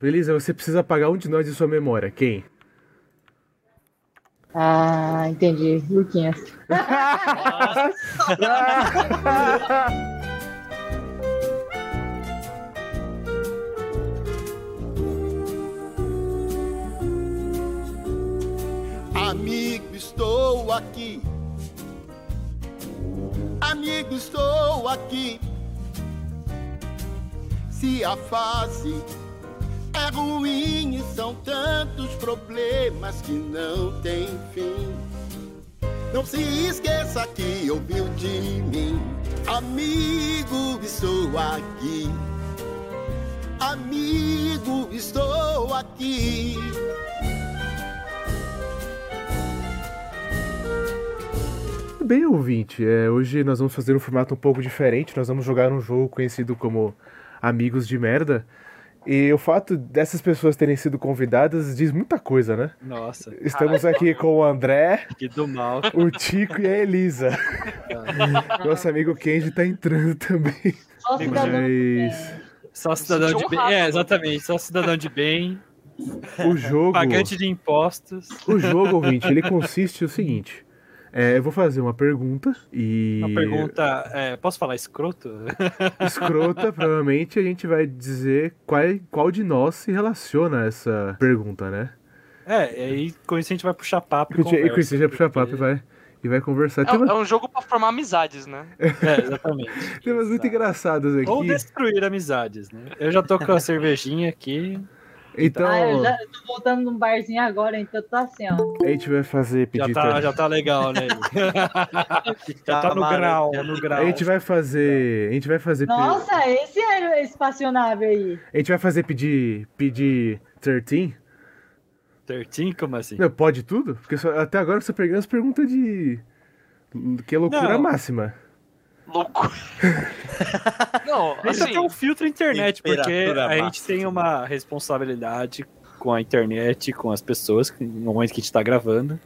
Beleza, você precisa apagar um de nós de sua memória. Quem? Ah, entendi. Luquinhas. Amigo, estou aqui. Amigo, estou aqui. Se a fase ruim e são tantos problemas que não tem fim. Não se esqueça que ouviu de mim. Amigo, estou aqui. Amigo, estou aqui. Bem, ouvinte, é, hoje nós vamos fazer um formato um pouco diferente. Nós vamos jogar um jogo conhecido como Amigos de Merda. E o fato dessas pessoas terem sido convidadas diz muita coisa, né? Nossa. Estamos aqui com o André, Que do mal. o Tico e a Elisa. Nosso amigo Kenji tá entrando também. Só cidadão. Mas Só cidadão de bem. É, exatamente. Só cidadão de bem. o jogo. Pagante de impostos. O jogo, ouvinte, ele consiste no seguinte. É, eu vou fazer uma pergunta e. Uma pergunta. é, posso falar escroto? escrota, provavelmente a gente vai dizer qual, qual de nós se relaciona a essa pergunta, né? É, e aí com isso a gente vai puxar papo. E com isso conversa, a gente vai puxar papo e vai, e vai conversar. É, uma- é um jogo pra formar amizades, né? É, exatamente. tem umas muito engraçadas Ou aqui. destruir amizades, né? Eu já tô com a cervejinha aqui. Então, Ah, eu já eu tô voltando num barzinho agora, então tô assim, ó. a gente vai fazer Já pedir. tá, já tá legal, né? já tá no grau, no grau. A gente vai fazer. A gente vai fazer. pe- Nossa, esse é espacionável aí. A gente vai fazer pedir. Pedir 13? 13, como assim? Não, pode tudo? Porque só- até agora você pegando as perguntas de. Que é loucura Não. máxima. Louco. Não, Isso assim, é um filtro internet, porque a gente tem uma responsabilidade com a internet, com as pessoas, no momento que a gente tá gravando.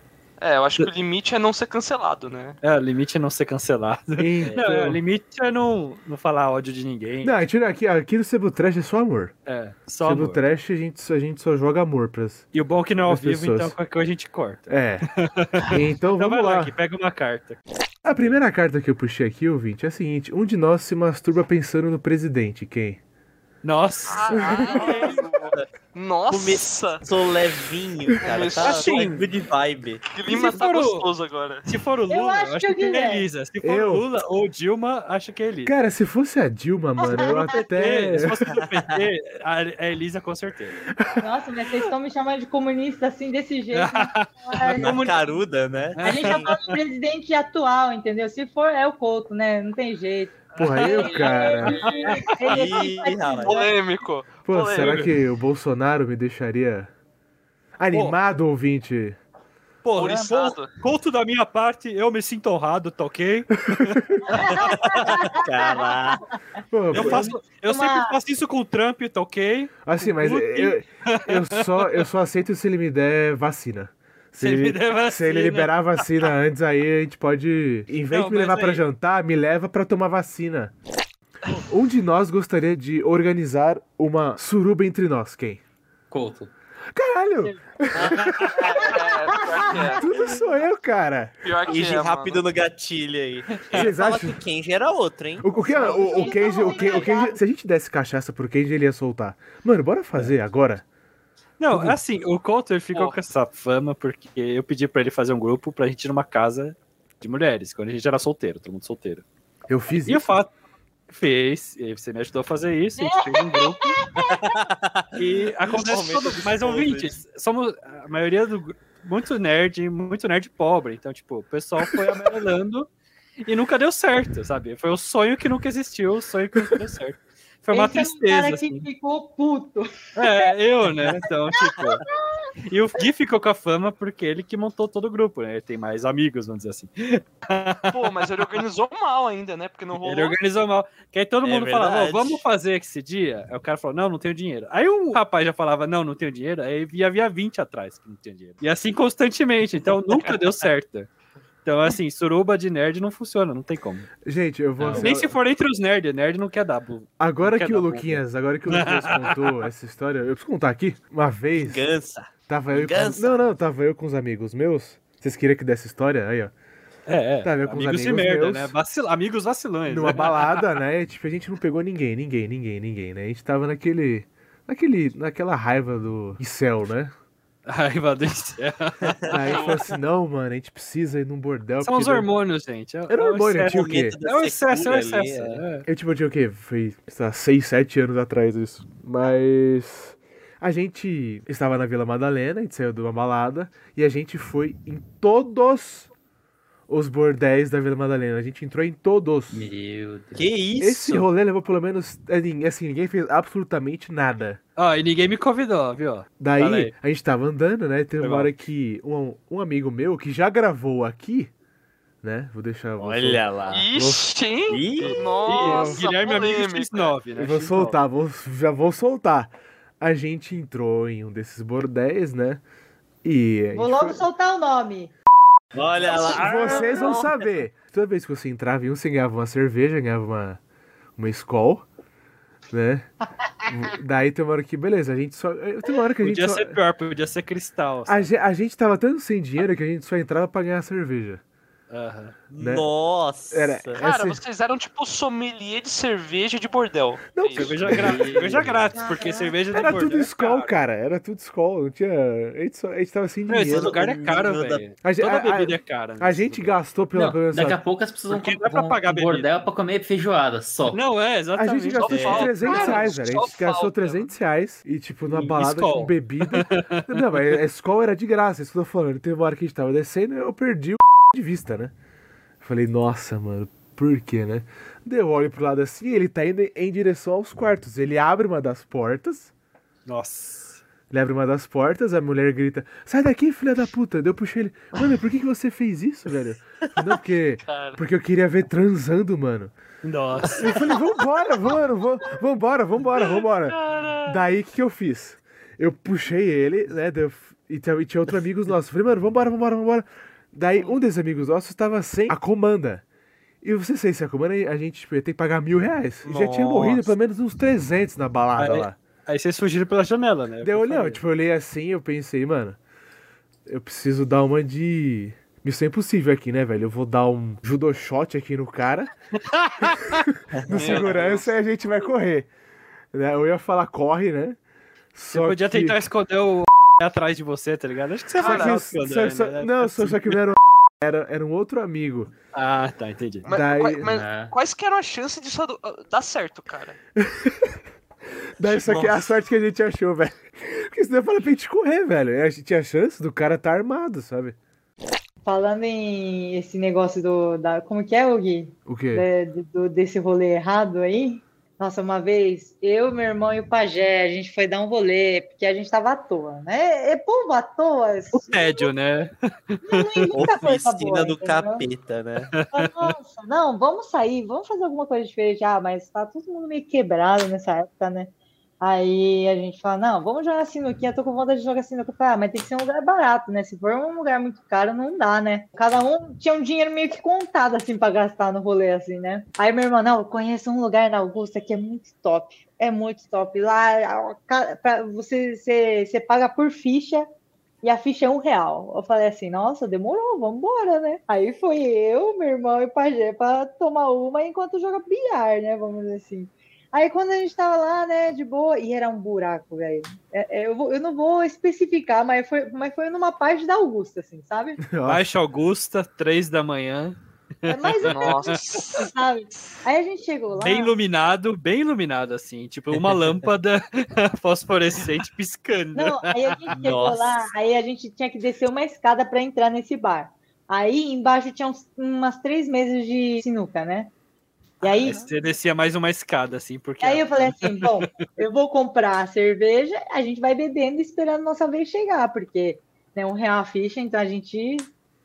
É, eu acho que o limite é não ser cancelado, né? É, o limite é não ser cancelado. Então... Não, é, o limite é não, não falar ódio de ninguém. Não, tira aqui, aqui no Cebu Trash é só amor. É, só Cebu amor. Trash a gente, só- a gente só joga amor pras. E o bom é que não é ao vivo, pessoas. então qualquer coisa a gente corta. É. Então Então vamos vai lá, lá. aqui, pega uma carta. A primeira carta que eu puxei aqui, ouvinte, é a seguinte: um de nós se masturba pensando no presidente. Quem? Nossa! Nossa! Sou levinho, cara. Começou Tá assim. good vibe. clima se tá for o- gostoso agora. Se for o Lula, eu acho acho, que é Guilherme. Elisa. Se for Eu? o Lula ou Dilma, acho que é Elisa. Cara, se fosse a Dilma, mano, eu até. Se fosse do PT, a a Elisa com certeza. Nossa, mas vocês estão me chamando de comunista assim, desse jeito. Na caruda, né? A gente já fala do presidente atual, entendeu? Se for, é o Couto, né? Não tem jeito. Porra, eu, cara. É Ih, rapaz. Polêmico. Pô, Polêmico. será que o Bolsonaro me deixaria animado, ouvinte? Pô, conto da minha parte, eu me sinto honrado, tá ok? Caraca. Pô, Eu, faço, eu Uma- sempre faço isso com o Trump, tá ok? Assim, mas eu, eu, só, eu só aceito se ele me der vacina. Se, Se ele se ele liberar a vacina antes, aí a gente pode. Em vez Não, de me levar pra aí- jantar, me leva pra tomar vacina. Um de nós gostaria de organizar uma suruba entre nós. Quem? Couto. Caralho! É, é. Tudo sou eu, cara. Pior que Ige é, rápido mano. no gatilho aí. Vocês acham? que o Kenji era outro, hein? O, o que o, o Kenji, o, Kenji, o Kenji- se a gente desse cachaça pro Kenji, ele ia soltar. Mano, bora fazer agora. Não, assim, o Coulter ficou com essa fama porque eu pedi pra ele fazer um grupo pra gente ir numa casa de mulheres, quando a gente era solteiro, todo mundo solteiro. Eu fiz E o isso. fato fez, e aí você me ajudou a fazer isso, a gente fez um grupo. e acontece todo, mas ouvintes, somos a maioria do muito nerd, muito nerd pobre, então tipo, o pessoal foi amarelando e nunca deu certo, sabe? Foi o sonho que nunca existiu, o sonho que nunca deu certo. Foi uma Esse é um tristeza, cara assim. que ficou puto. É, eu, né? Então, tipo. E o Gui ficou com a fama porque ele que montou todo o grupo, né? Ele tem mais amigos, vamos dizer assim. Pô, mas ele organizou mal ainda, né? Porque não rolou. Ele organizou mal. Que aí todo É mundo falava, verdade. "Ô, vamos fazer esse dia? Aí o cara falou, não, não tenho dinheiro. Aí o rapaz já falava, não, não tenho dinheiro. Aí havia 20 atrás que não tinha dinheiro. E assim constantemente. Então nunca deu certo. Então, assim, suruba de nerd não funciona, não tem como. Gente, eu vou. Nem se for entre os nerds, nerd não quer dar. Agora Quer que o dar Luquinhas, agora que o Luquinhas contou essa história, eu preciso contar aqui. Uma vez, Gansa. tava eu com... Vingança. Não, não, tava eu com os amigos meus. Vocês queriam que desse história? Aí, ó. É, é. Tá, meu, com os amigos de amigos merda, meus. né? Vacil... Amigos vacilões. Numa né? balada, né? Tipo, a gente não pegou ninguém, ninguém, ninguém, ninguém, né? A gente tava naquele. Naquele, naquela raiva do incel, né? Raiva do céu. Aí falou assim, não, mano, a gente precisa ir num bordel. São os daí- hormônios, gente. É, Era é o hormônio, excesso. tio. o quê? É o excesso, é ali, excesso. é. é. Eu, tipo, eu tinha o quê? Foi, sei lá, 6, 7 anos atrás isso. Mas. A gente estava na Vila Madalena, a gente saiu de uma balada e a gente foi em todos os bordéis da Vila Madalena. A gente entrou em todos. Meu Deus. Que isso? Esse rolê levou pelo menos. assim, Assim, ninguém fez absolutamente nada. Ó, e ninguém me convidou, viu? Daí, aí. a gente tava andando, né? Teve uma Legal. hora que um, um amigo meu que já gravou aqui, né? Vou deixar. vou Olha lá. Ixi, hein? Ih, Nossa, o Guilherme Amigo polêmica. X9, né? Eu vou X9. soltar, vou, já vou soltar. A gente entrou em um desses bordéis, né? E. Vou logo foi- soltar o nome. Olha lá. Vocês vão saber. Toda vez que você entrava em um, você ganhava uma cerveja, ganhava uma, uma Skol, né? Daí tem uma hora que, beleza, a gente só. Tem uma hora que a gente Podia só. ser pior, podia ser cristal. A, ge- a gente tava tanto sem dinheiro que a gente só entrava pra ganhar cerveja. Aham. né? Nossa. Era- Cara, Essa- vocês eram tipo sommelier de cerveja de bordel. Não, É. Cerveja grátis, cerveja grátis, porque cerveja de Era tudo é Skol, caro. cara. Era tudo Skol. Não tinha. A gente, só, a gente tava sem Não, esse dinheiro. lugar é caro, velho. A gente- Toda a- bebida a- é cara. A nesse gente lugar. gastou pela. Não, pela daqui a pouco as pessoas Porque vão, é vão pagar bordel pra comer feijoada só. Não, é, A exatamente. gente gastou Só tipo falta, 300 cara, reais, velho. A gente gastou falta. 300 reais e, tipo, numa E balada com bebida. Não, mas a Skol era de graça, isso que eu tô falando. Teve uma hora que a gente tava descendo eu perdi o de vista, né? Falei, nossa, mano, por quê, né? Daí eu olho pro lado assim ele tá indo em direção aos quartos. Ele abre uma das portas. Nossa. Ele abre uma das portas, a mulher grita: Sai daqui, filha da puta! Daí eu puxei ele: Mano, por que, que você fez isso, velho? Não, porque, Cara. porque eu queria ver transando, mano. Nossa. Eu falei: Vambora, mano, vamos- vambora, vambora, vambora. Daí o que, que eu fiz? Eu puxei ele, né? daí eu- e, tinha, e tinha outros amigos nossos. Falei, mano, vambora, vambora, vambora. Daí um desses amigos nossos estava sem a comanda. E você sei se a comanda, a gente tipo, ia ter que pagar mil reais. E já tinha morrido pelo menos uns 300 na balada Aí- lá. Aí vocês fugiram pela janela, né? Daí eu tipo, eu olhei assim eu pensei, mano, eu preciso dar uma de. Missão impossível aqui, né, velho? Eu vou dar um judô shot aqui no cara, no segurança, e a gente vai correr. Né? Eu ia falar corre, né? Você Só podia que... tentar esconder o atrás de você, tá ligado? Acho que você Só vai que, dar o só- né? não, só, só que não era um era, era um outro amigo. Ah, tá, entendi. Mas, Daí- quais- mas É. quais que eram as chances disso dar certo, cara? Daí só que a sorte que a gente achou, velho. Porque senão eu falei pra gente correr, velho. A gente tinha chance do cara tá armado, sabe? Falando em esse negócio do. Da, como que é, o Gui? O quê? De- do- desse rolê errado aí. Nossa, uma vez, eu, meu irmão e o pajé, a gente foi dar um rolê, porque a gente tava à toa, né? É povo à toa. O tédio, né? Não Oficina boa, do entendeu? capeta, né? Nossa, não, vamos sair, vamos fazer alguma coisa diferente. Ah, mas tá todo mundo meio quebrado nessa época, né? Aí a gente fala, não, vamos jogar sinuquinha, tô com vontade de jogar. Eu falei, ah, mas tem que ser um lugar barato, né? Se for um lugar muito caro, não dá, né? Cada um tinha um dinheiro meio que contado, assim, pra gastar no rolê, assim, né? Aí meu irmão, não, conheço um lugar na Augusta que é muito top. É muito top. Lá, pra- você, você, você paga por ficha e a ficha é um real. Eu falei assim, nossa, demorou, vamos embora, né? Aí foi eu, meu irmão e o Pajé pra tomar uma enquanto joga bilhar, né? Vamos dizer assim. Aí quando a gente tava lá, né, de boa, e era um buraco, velho. É, é, eu, eu não vou especificar, mas foi, mas foi numa parte da Augusta, assim, sabe? Baixa Augusta, três da manhã, É mais ou menos Nossa. sabe? Aí a gente chegou lá. bem iluminado, bem iluminado, assim, tipo uma lâmpada fosforescente piscando. Não, aí a gente chegou Nossa. lá, aí a gente tinha que descer uma escada para entrar nesse bar. Aí embaixo tinha uns- umas três mesas de sinuca, né? E aí, Você descia mais uma escada, assim, porque. aí eu falei assim, bom, eu vou comprar a cerveja, a gente vai bebendo e esperando nossa vez chegar, porque né, um real a ficha, então a gente,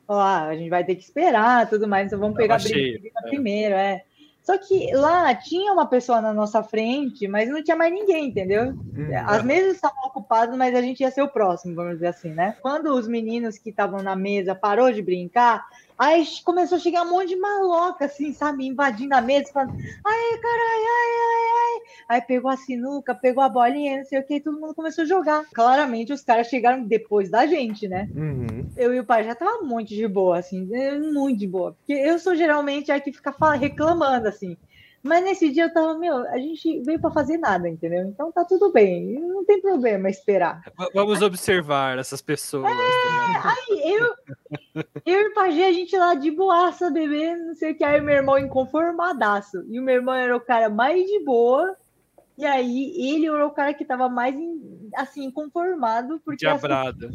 ó, a gente vai ter que esperar, tudo mais, então vamos pegar cheio, bebida primeiro, é. Só que lá tinha uma pessoa na nossa frente, mas não tinha mais ninguém, entendeu? Hum, As mesas estavam ocupadas, mas a gente ia ser o próximo, vamos dizer assim, né? Quando os meninos que estavam na mesa parou de brincar, Aí começou a chegar um monte de maloca, assim, sabe? Invadindo a mesa, falando, ai, caralho, ai, ai, ai. Aí pegou a sinuca, pegou a bolinha, não sei o que, e todo mundo começou a jogar. Claramente os caras chegaram depois da gente, né? Uhum. Eu e o pai já tava muito de boa, assim, é, muito de boa. Porque eu sou geralmente a que fica reclamando, assim. Mas nesse dia eu tava, meu, a gente veio pra fazer nada, entendeu? Então tá tudo bem, não tem problema esperar. Vamos observar essas pessoas. tá ligado? Aí eu, eu e o Pajé, a gente lá de boaça, bebendo, não sei o que, aí meu irmão inconformadaço. E o meu irmão era o cara mais de boa, e aí ele era o cara que tava mais, in- assim, inconformado, porque... as Diabrada.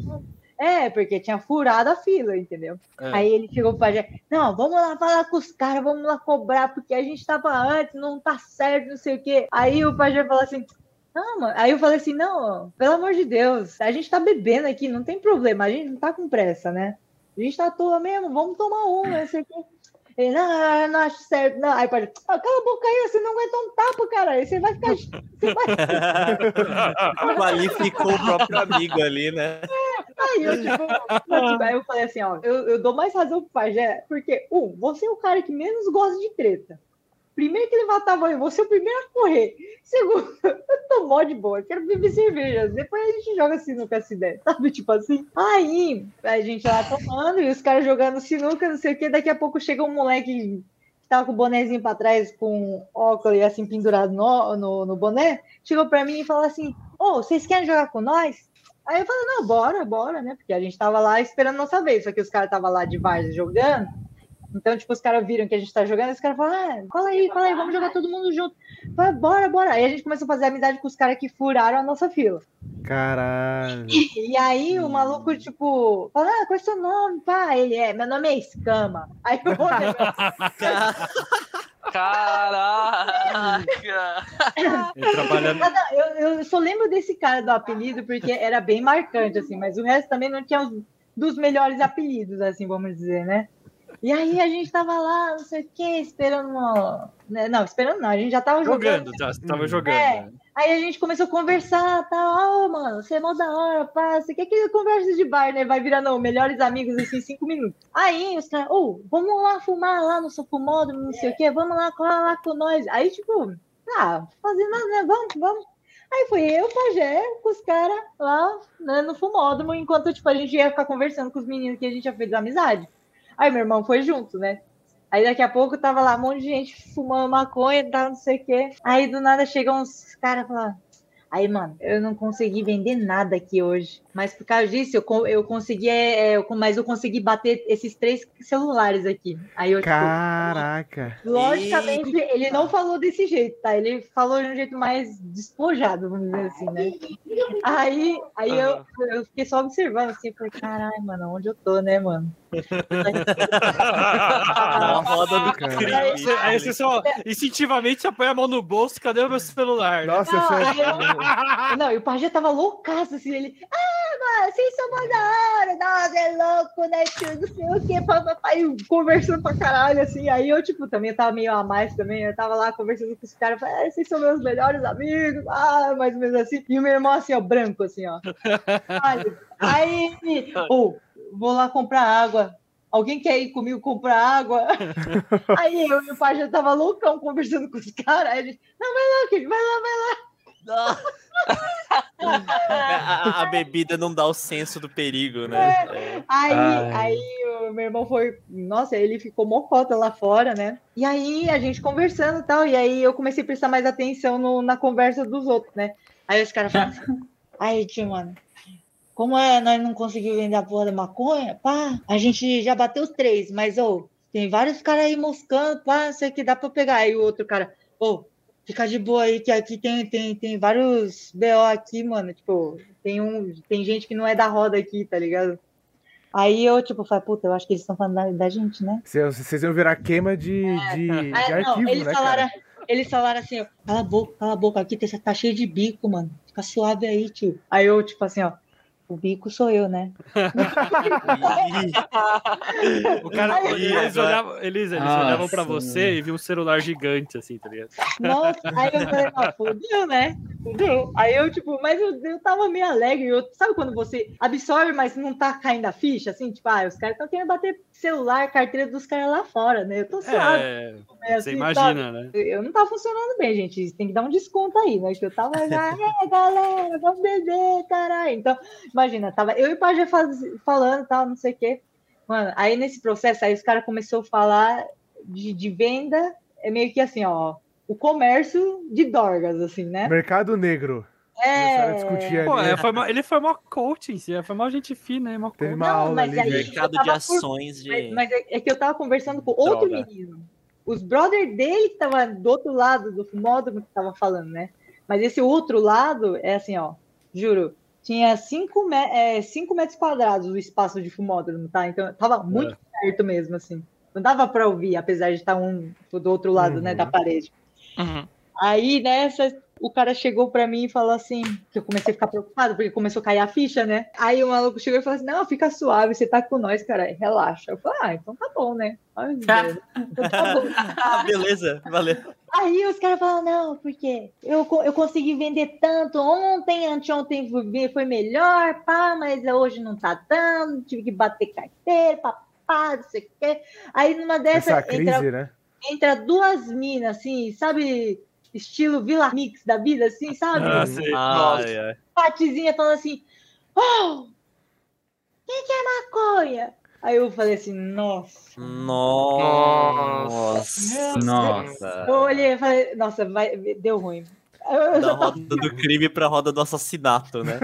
É, porque tinha furado a fila, entendeu? É. Aí ele chegou pra gente, não, vamos lá falar com os caras, vamos lá cobrar, porque a gente tava antes, não tá certo, não sei o quê. Aí o pajé falou assim, não, mano. Aí eu falei assim, não, pelo amor de Deus, a gente tá bebendo aqui, não tem problema, a gente não tá com pressa, né? A gente tá à toa mesmo, vamos tomar um, não sei o quê. Ele, não, eu não acho certo, não. Aí o pajé, ah, cala a boca aí, você não aguenta um tapa, cara, aí você vai ficar... Você vai Qualificou o próprio amigo ali, né? Aí eu, tipo, tipo, eu falei assim, ó, eu, eu dou mais razão pro Pajé, porque, um, você é o cara que menos gosta de treta. Primeiro que ele vai estar você é o primeiro a correr. Segundo, eu tô mó de boa, quero beber cerveja. Depois a gente joga sinuca essa ideia, sabe? Tipo assim. Aí, a gente lá tomando e os caras jogando sinuca, não sei o que. Daqui a pouco chega um moleque que tava com o bonezinho pra trás, com óculos assim pendurado no, no, no boné. Chegou pra mim e falou assim: Ô, vocês querem jogar com nós? Aí eu falei, não, bora, bora, né? Porque a gente tava lá esperando nossa vez, só que os caras estavam lá de várzea jogando. Então, tipo, os caras viram que a gente tá jogando, e os caras falaram, ah, fala aí, fala aí, vamos jogar todo mundo junto. Falei, bora, bora. Aí a gente começou a fazer amizade com os caras que furaram a nossa fila. Caralho. E aí o maluco, tipo, fala, ah, qual é o seu nome? Pá, ele é, meu nome é Escama. Aí eu olhei, Caraca! Ele trabalhando. Não, eu, só lembro desse cara do apelido porque era bem marcante, assim, mas o resto também não tinha os, dos melhores apelidos, assim, vamos dizer, né? E aí a gente tava lá, não sei o que, esperando uma... né, Não, esperando não, a gente já tava jogando. Jogando, tava jogando. É. né? Aí a gente começou a conversar, tal, ah, mano, você é mó da hora, pá, você quer que conversa de bar, né? Vai virando melhores amigos, assim, em cinco minutos. Aí os caras, ô, vamos lá fumar lá no sofumódromo, não sei o quê, vamos lá, cola lá com nós. Aí, tipo, ah, fazendo nada, né? Vamos, vamos. Aí foi eu, Pajé, com os caras lá né, no fumódromo, enquanto, tipo, a gente ia ficar conversando com os meninos que a gente já fez amizade. Aí meu irmão foi junto, né? Aí daqui a pouco tava lá um monte de gente fumando maconha, tal, não sei o quê. Aí do nada chegam uns caras falando. Aí, mano, eu não consegui vender nada aqui hoje. Mas por causa disso, eu, eu consegui. é, eu- mas eu consegui bater esses três celulares aqui. Aí eu, tipo, Caraca. logicamente, ele não falou desse jeito, tá? Ele falou de um jeito mais despojado, vamos dizer assim, né? Aí, aí eu, eu fiquei só observando assim, falei, caralho, mano, onde eu tô, né, mano? Na roda do Cara. crime. Aí- Você- Aí você só instintivamente apoia a mão no bolso, cadê o meu celular? Nossa, Não, aí eu- Não, e o Pajé tava loucaço, assim, ele, ah, mano, vocês são mó da hora, nossa, é louco, né, tio, não sei o que, papai, conversando pra caralho, assim, aí eu, tipo, também tava meio a mais também, eu tava lá conversando com os caras, falei, ah, vocês são meus melhores amigos, ah, mais ou menos assim, e o meu irmão, assim, ó, branco, assim, ó, Aí, aí ô, vou lá comprar água, Alguém quer ir comigo comprar água? Aí eu e o pai já tava loucão conversando com os caras. Aí gente, não, vai lá, Kid, vai lá, vai lá. A, a bebida não dá o senso do perigo, né? É. Aí, Ai. aí o meu irmão foi, nossa, ele ficou mocota lá fora, né? E aí a gente conversando e tal, e aí eu comecei a prestar mais atenção no- na conversa dos outros, né? Aí os caras falam assim, aí, tio, mano, como é, nós não conseguimos vender a porra da maconha, pá, a gente já bateu os três, mas, ô, tem vários caras aí moscando, pá, não sei o que dá pra pegar. Aí o outro cara, ô, fica de boa aí, que aqui tem, tem, tem vários BO aqui, mano, tipo, tem, um, tem gente que não é da roda aqui, tá ligado? Aí eu, tipo, falei, puta, eu acho que eles estão falando da, da gente, né? Vocês iam virar queima de, de, de Ah, não, arquivo, eles né, falaram, cara? eles falaram assim, ó, cala a boca, cala a boca, aqui tá, tá cheio de bico, mano. Fica suave aí, tio. Aí eu, tipo assim, ó, o bico sou eu, né? O cara, Aí- eles olhavam, eles, eles Nossa, olhavam pra você e viam um celular gigante, assim, tá ligado? Nossa, aí eu falei, não, fodeu, né? Entendeu? Aí eu, tipo, mas eu, eu tava meio alegre. Eu, sabe quando você absorve, mas não tá caindo a ficha? Assim, tipo, ah, os caras estão querendo bater celular, carteira dos caras lá fora, né? Eu tô suave. É, É, você assim, imagina, né? Eu não tava funcionando bem, gente. Tem que dar um desconto aí, né? Que eu tava já, é, galera, vamos beber, caralho. Então, imagina, tava eu e o Pajé faz, falando tal, não sei o quê. Mano, aí nesse processo, aí os caras começaram a falar de, de venda, é meio que assim, ó, o comércio de dorgas, assim, né? Mercado Negro. É. discutir Pô, é, foi mó- ele foi mó coaching, foi mó gente fina? Mó Teve coach. uma Não, aula mas ali. aí- de- Mercado de tava por- ações de. Mas, mas é, é que eu tava conversando com outro Droga. menino. Os brothers dele que tava do outro lado do fumódromo que tava falando, né? Mas esse outro lado é assim, ó. Juro, tinha 5 é, cinco metros quadrados o espaço de fumódromo, tá? Então tava muito perto mesmo, assim. Não dava pra ouvir, apesar de estar um do outro lado, né, Uhum. da parede. Uhum. Aí, nessa, o cara chegou pra mim e falou assim, que eu comecei a ficar preocupado, porque começou a cair a ficha, né? Aí o maluco chegou e falou assim, não, fica suave, você tá com nós, cara, relaxa. Eu falei, ah, então tá bom, né? Ai, Deus. Então tá bom. Ah, beleza, valeu. Aí os caras falam, não, porque eu, eu consegui vender tanto ontem, anteontem foi- foi melhor, pá, mas hoje não tá dando, tive que bater carteira, papá, não sei o quê. Aí numa dessas Essa crise, entra, né? entra duas minas, assim, sabe, estilo Vila Mix da vida, assim, sabe? Ah, sei. Nossa. Ai, ai. Patizinha falando assim, oh, quem que é maconha? Aí eu falei assim, nossa. Nossa. Nossa. Eu olhei e falei, nossa, vai, deu ruim. Eu, Da tava roda do crime pra roda do assassinato, né?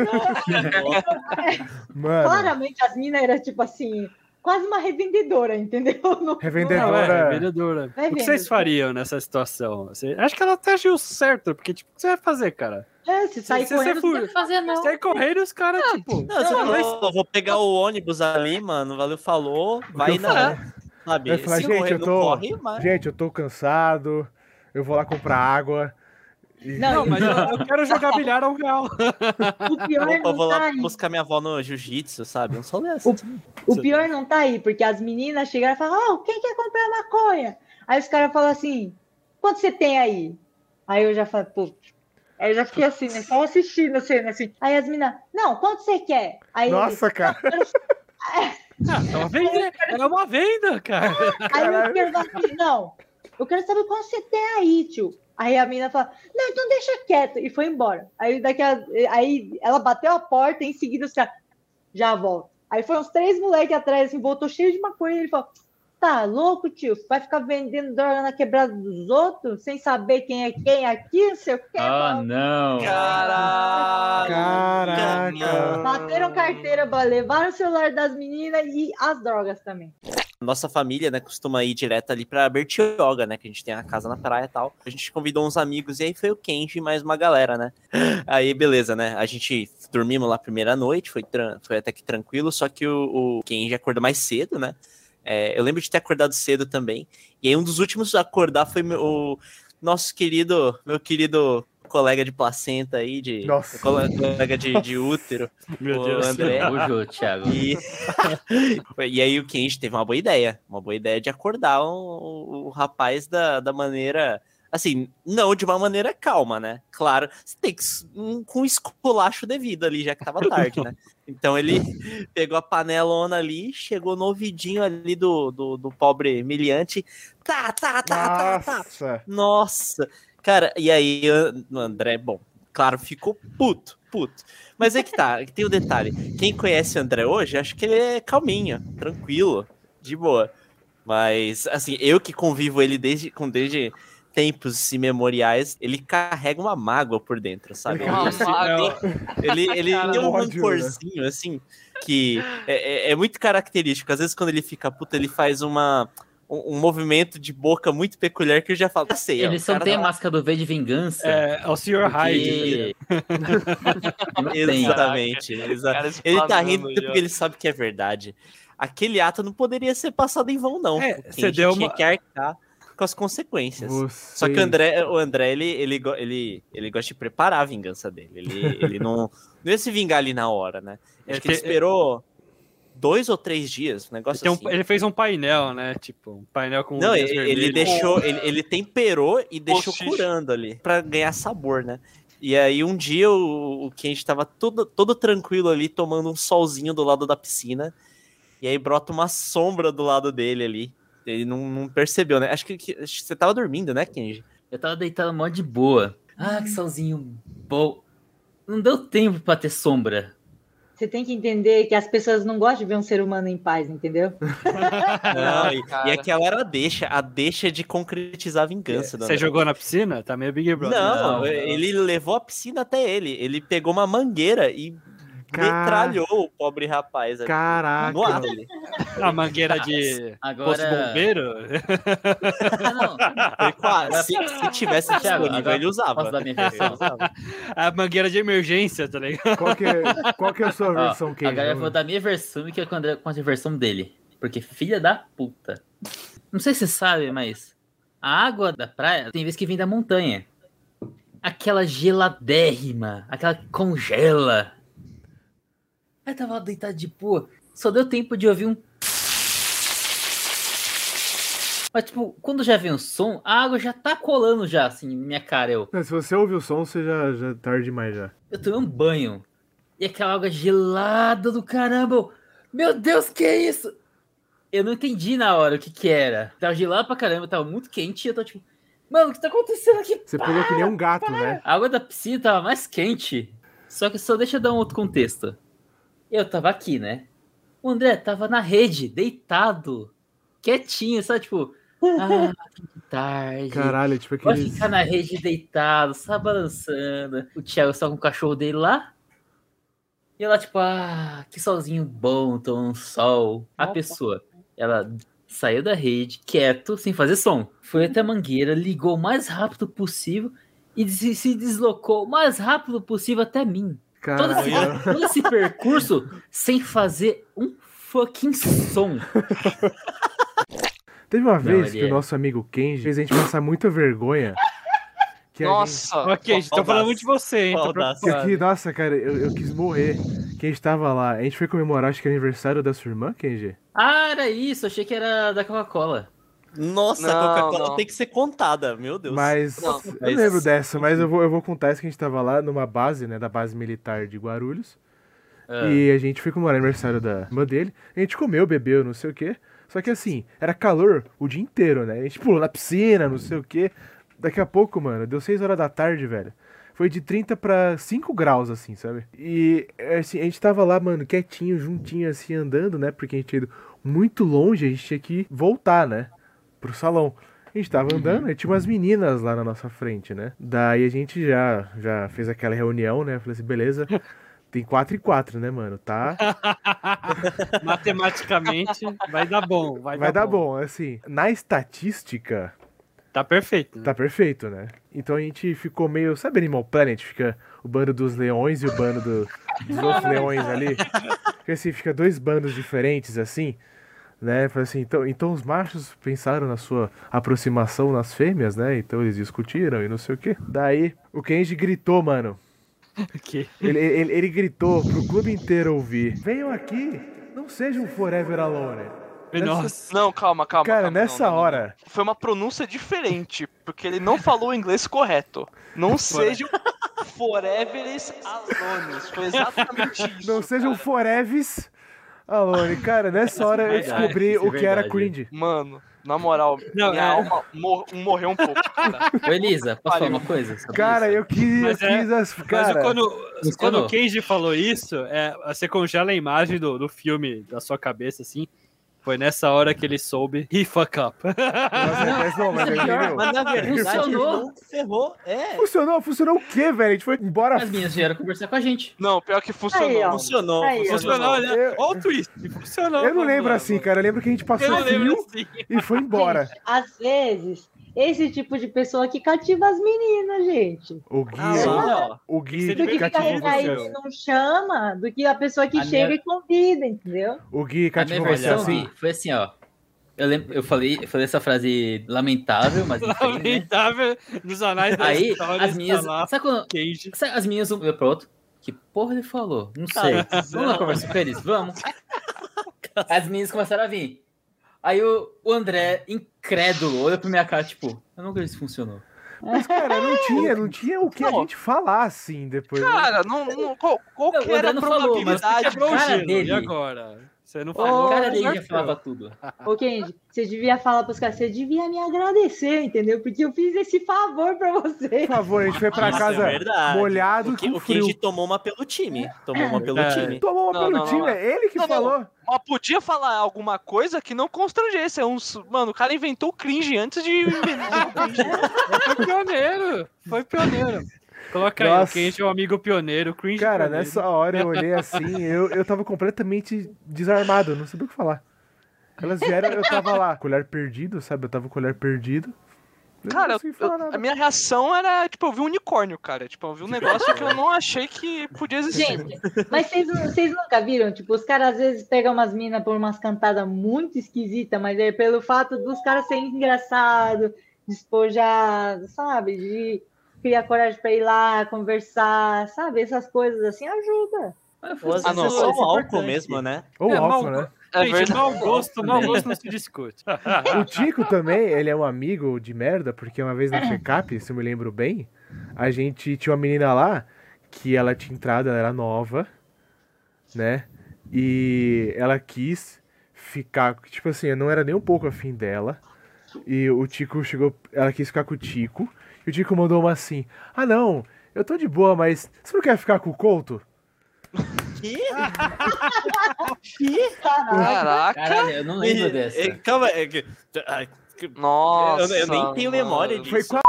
Mano, Claramente as minas eram tipo assim, quase uma revendedora, entendeu? Não- Revendedora. Não, é, Agora- vendedora. Vai O que vocês fariam nessa situação? Você- acho que ela até agiu certo, porque, tipo, o que você vai fazer, cara? É, se sair se correndo, for- não tem o que fazer não. Sai correndo e os caras, tipo. Não, você falou, eu vou pegar o ônibus ali, mano. Valeu, falou. Vai eu na. Sabe? Eu falar, se gente, correr, eu tô- corre, mas. Gente, eu tô cansado. Eu vou lá comprar água. Não, Não, mas eu, eu quero jogar bilhar ao real. O pior Opa, eu não vou tá lá aí. buscar minha avó no jiu-jitsu, sabe? Um só dessa. O pior não tá aí, porque as meninas chegaram e falaram, oh, quem quer comprar maconha? Aí os caras falam assim, quanto você tem aí? Aí eu já falei, pô. Aí eu já fiquei assim, né? Só assistindo a cena assim. Aí as meninas, não, quanto você quer? Aí, Nossa, cara. É uma venda, é uma venda, cara. aí eu quero falar assim, não, eu quero saber quanto você tem aí, tio. Aí a menina fala, não, então deixa quieto. E foi embora. Aí, daqui a, aí ela bateu a porta e em seguida os caras, já volta. Aí foi uns três moleques atrás, assim, voltou cheio de maconha. E ele falou, tá louco, tio? Vai ficar vendendo droga na quebrada dos outros, sem saber quem é quem aqui, não sei o quê. Ah, não. Caralho! Caraca. Bateram carteira, levaram o celular das meninas e as drogas também. Nossa família, né, costuma ir direto ali pra Bertioga, né? Que a gente tem a casa na praia e tal. A gente convidou uns amigos e aí foi o Kenji e mais uma galera, né? Aí, beleza, né? A gente dormimos lá a primeira noite, foi, foi até que tranquilo, só que o, o Kenji acordou mais cedo, né? É, eu lembro de ter acordado cedo também. E aí, um dos últimos a acordar foi o nosso querido, meu querido colega de placenta aí, de Nossa. cole- colega de, de útero, Meu o Deus. André. Nojo, Thiago. E, e aí o Kenji teve uma boa ideia, uma boa ideia de acordar o, o- rapaz da, da maneira, assim, não de uma maneira calma, né? Claro, você tem que um, com esculacho devido ali, já que tava tarde, né? Então ele pegou a panelona ali, chegou no ouvidinho ali do, do, do pobre miliante, tá, tá, tá, tá, tá, Nossa. Cara, e aí o André, bom, claro, ficou puto, puto. Mas é que tá, tem o detalhe. Quem conhece o André hoje, acho que ele é calminho, tranquilo, de boa. Mas, assim, eu que convivo ele desde, com desde tempos imemoriais, ele carrega uma mágoa por dentro, sabe? Ele Uma Ele, mágoa. ele, ele Cara, tem um rancorzinho, assim, que é, é- é muito característico. Às vezes, quando ele fica puto, ele faz uma, um, um movimento de boca muito peculiar que eu já falo, "Ah, sei, ó, Ele o só tem a máscara do V de vingança. É, é o Sr. Hyde. porque... Tem. Exatamente. exa- Cara Ele tá rindo já. porque ele sabe que é verdade. Aquele ato não poderia ser passado em vão, não. É, você deu tinha uma- que arcar com as consequências. Você... Só que o André, o André ele, ele, ele, ele gosta de preparar a vingança dele. Ele, ele não, não ia se vingar ali na hora, né? Acho É que ele que- esperou dois ou três dias, um negócio um- assim. ele fez um painel, né? Tipo, um painel com. Não, ele, ele deixou, ele, ele temperou e deixou Postiche. curando ali pra ganhar sabor, né? E aí um dia o, o Kenji tava todo, todo tranquilo ali, tomando um solzinho do lado da piscina. E aí brota uma sombra do lado dele ali. Ele não, não percebeu, né? Acho que, que- acho que você tava dormindo, né, Kenji? Eu tava deitado mó de boa. Ah, que solzinho bom. Não deu tempo pra ter sombra. Você tem que entender que as pessoas não gostam de ver um ser humano em paz, entendeu? Não, e, e aquela era a deixa, a deixa de concretizar a vingança. do Você André. jogou na piscina? Tá meio Big Brother. Não, Não, ele levou a piscina até ele. Ele pegou uma mangueira e metralhou o pobre rapaz. ali. Caraca. No ar ali. A mangueira de Agora. posto bombeiro? Ah, não. Ele quase- se, se tivesse disponível, ele usava. Posso dar minha Ele versão? usava. A mangueira de emergência, tá ligado? Qual que é, qual que é a sua versão, Kenji? agora eu vou dar minha versão e que é com a André- com a versão dele. Porque filha da puta. Não sei se você sabe, mas a água da praia tem vez que vem da montanha. Aquela geladérrima, aquela que congela. Aí tava deitado de boa. Só deu tempo de ouvir um. Mas, tipo, quando já vem o som, a água já tá colando já, assim, minha cara. Eu, Não, se você ouve o som, você já, já tarde demais já. eu tomei um banho. E aquela água gelada do caramba. eu, Meu Deus, que é isso? Eu não entendi na hora o que que era. Tava gelado pra caramba, tava muito quente. E eu tô tipo, mano, o que tá acontecendo aqui? Você pulou que nem um gato, né? A água da piscina tava mais quente. Só que só deixa eu dar um outro contexto. Eu tava aqui, né? O André tava na rede, deitado, quietinho, só tipo, ah, que tarde. Caralho, tipo Pode aqueles. ficar na rede deitado, só balançando. O Thiago só com o cachorro dele lá. E ela, tipo, ah, que solzinho bom, tomando um sol. A Opa. pessoa, ela saiu da rede, quieto, sem fazer som. Foi até a mangueira, ligou o mais rápido possível e se deslocou o mais rápido possível até mim. Todo esse, Caralho. todo esse percurso sem fazer um fucking som. Teve uma vez que o é. nosso amigo Kenji fez a gente passar muita vergonha. Que a gente- Nossa, Ok, estão Qual falando muito de você, hein? Tô aqui, nossa, cara, eu, eu quis morrer. Que a gente tava lá. A gente foi comemorar, acho que é aniversário da sua irmã, Kenji? Ah, era isso, achei que era da Coca-Cola. Nossa, Não, a Coca-Cola tem que ser contada, meu Deus. Mas Não, eu mas- lembro dessa, mas eu vou, eu vou contar isso que a gente tava lá numa base, né, da base militar de Guarulhos. Ah. E a gente foi comemorar o aniversário da irmã dele. A gente comeu, bebeu, não sei o quê. Só que assim, era calor o dia inteiro, né? A gente pulou na piscina, não sei o quê. Daqui a pouco, mano, deu 6 horas da tarde, velho. Foi de 30 pra 5 graus, assim, sabe? E assim, a gente tava lá, mano, quietinho, juntinho, assim, andando, né? Porque a gente tinha ido muito longe, a gente tinha que voltar, né? Pro salão. A gente tava andando, e tinha umas meninas lá na nossa frente, né? Daí a gente já, já fez aquela reunião, né? Falei assim, beleza, tem 4 e 4, né, mano? Tá, Matematicamente, vai dar bom. Vai, vai dar bom. Assim, na estatística, Tá perfeito. né? tá perfeito, né? Então a gente ficou meio, sabe Animal Planet? Fica o bando dos leões e o bando do- dos outros leões ali. Fica assim, fica dois bandos diferentes, assim, né? Assim, então, então os machos pensaram na sua aproximação nas fêmeas, né? Então eles discutiram e não sei o quê. Daí o Kenji gritou, mano. Ok. Ele, ele, ele gritou pro clube inteiro ouvir: Venham aqui, não sejam forever alone. Nossa. Não, calma, calma. Cara, calma, nessa não, não, não. hora. Foi uma pronúncia diferente, porque ele não falou o inglês correto. Não sejam foreveres alones. Foi exatamente isso. Não sejam cara. foreves alone. Cara, nessa hora eu Verdade, descobri é o que era cringe. Mano, na moral, Não, minha é- alma mor- morreu um pouco, cara. Ô, Elisa, posso falar uma coisa? sobre Cara, isso? eu quis, eu Mas é- quis as. Mas Cara, quando, Funcionou. quando o Kenji falou isso, é, você congela a imagem do, do filme da sua cabeça, assim. Foi nessa hora que ele soube. He fuck up. mas, mas não, mas Isso é? Mas na verdade Funcionou. ferrou. É, Funcionou, funcionou o quê, velho? A gente foi embora. As meninas vieram conversar com a gente. Não, pior que funcionou. Aí, funcionou. Aí, funcionou. Né? Eu- Olha o twist. Funcionou. Eu não lembro mano. assim, cara. Eu lembro que a gente passou Eu não lembro fio assim. e foi embora. Gente, às vezes, esse tipo de pessoa que cativa as meninas, gente. O Gui, Ah, ó. o Tem que Gui Do que ficar e não chama, do que a pessoa que A chega minha- e convida, entendeu? O Gui cativou você versão assim. Gui, foi assim, ó. Eu, lembro, eu, falei, eu falei essa frase lamentável, mas enfim, né? Lamentável nos anais da Aí, história. as minhas. lá, Sabe quando. As minhas pro outro? Que porra ele falou? Não sei. Vamos lá conversar com eles? Vamos. As minhas começaram a vir. Aí o, o André, incrédulo, olha pra minha cara, tipo, eu não acredito que isso funcionou. Mas, cara, não tinha, não tinha o que a Não. gente falar assim depois. Cara, não, não- qual, qual Não, que era a não falou, mas probabilidade? Cara dele. e agora? Você não falou. cara dele já falava tudo. Ô, Kendi, você devia falar pros caras, você devia me agradecer, entendeu? Porque eu fiz esse favor pra você. Por favor, a gente foi pra Isso casa é molhado o, que, o frio. tomou uma pelo time. Tomou uma pelo É. time. Tomou uma Não, pelo não, time, não. é ele que Não, não. falou. Mas podia falar alguma coisa que não constrangesse. É uns, mano, o cara inventou o cringe antes de o. Foi pioneiro. Foi pioneiro. Coloca aí, Nossa. o Kenji é um amigo pioneiro, cringe Cara, pioneiro. nessa hora eu olhei assim, eu, eu tava completamente desarmado, não sabia o que falar. Elas vieram, eu tava lá, com o olhar perdido, sabe? Eu tava com o olhar perdido. Eu Cara, eu- a minha reação era, tipo, eu vi um unicórnio, cara. Tipo, eu vi um negócio que eu não achei que podia existir. Gente, mas vocês nunca viram? Tipo, os caras às vezes pegam umas minas por umas cantadas muito esquisitas, mas é pelo fato dos caras serem engraçados, despojados, sabe? De criar coragem pra ir lá, conversar, sabe? Essas coisas assim ajuda. Ah, vezes não, é só é o álcool mesmo, né? Ou É, álcool, mal- né? É Gente, mau gosto, mau gosto não se discute. O Tico também, ele é um amigo de merda, porque uma vez na FECAP, se eu me lembro bem, a gente tinha uma menina lá que ela tinha entrado, ela era nova, né? E ela quis ficar, tipo assim, eu não era nem um pouco afim dela. E o Tico chegou, ela quis ficar com o Tico, e o Tico mandou uma assim: "Ah, não, eu tô de boa, mas você não quer ficar com o Couto?" Que? Caraca, Caralho, eu não lembro dessa. É, Calma, é que- que- nossa. eu, eu nem tenho memória disso. Foi com a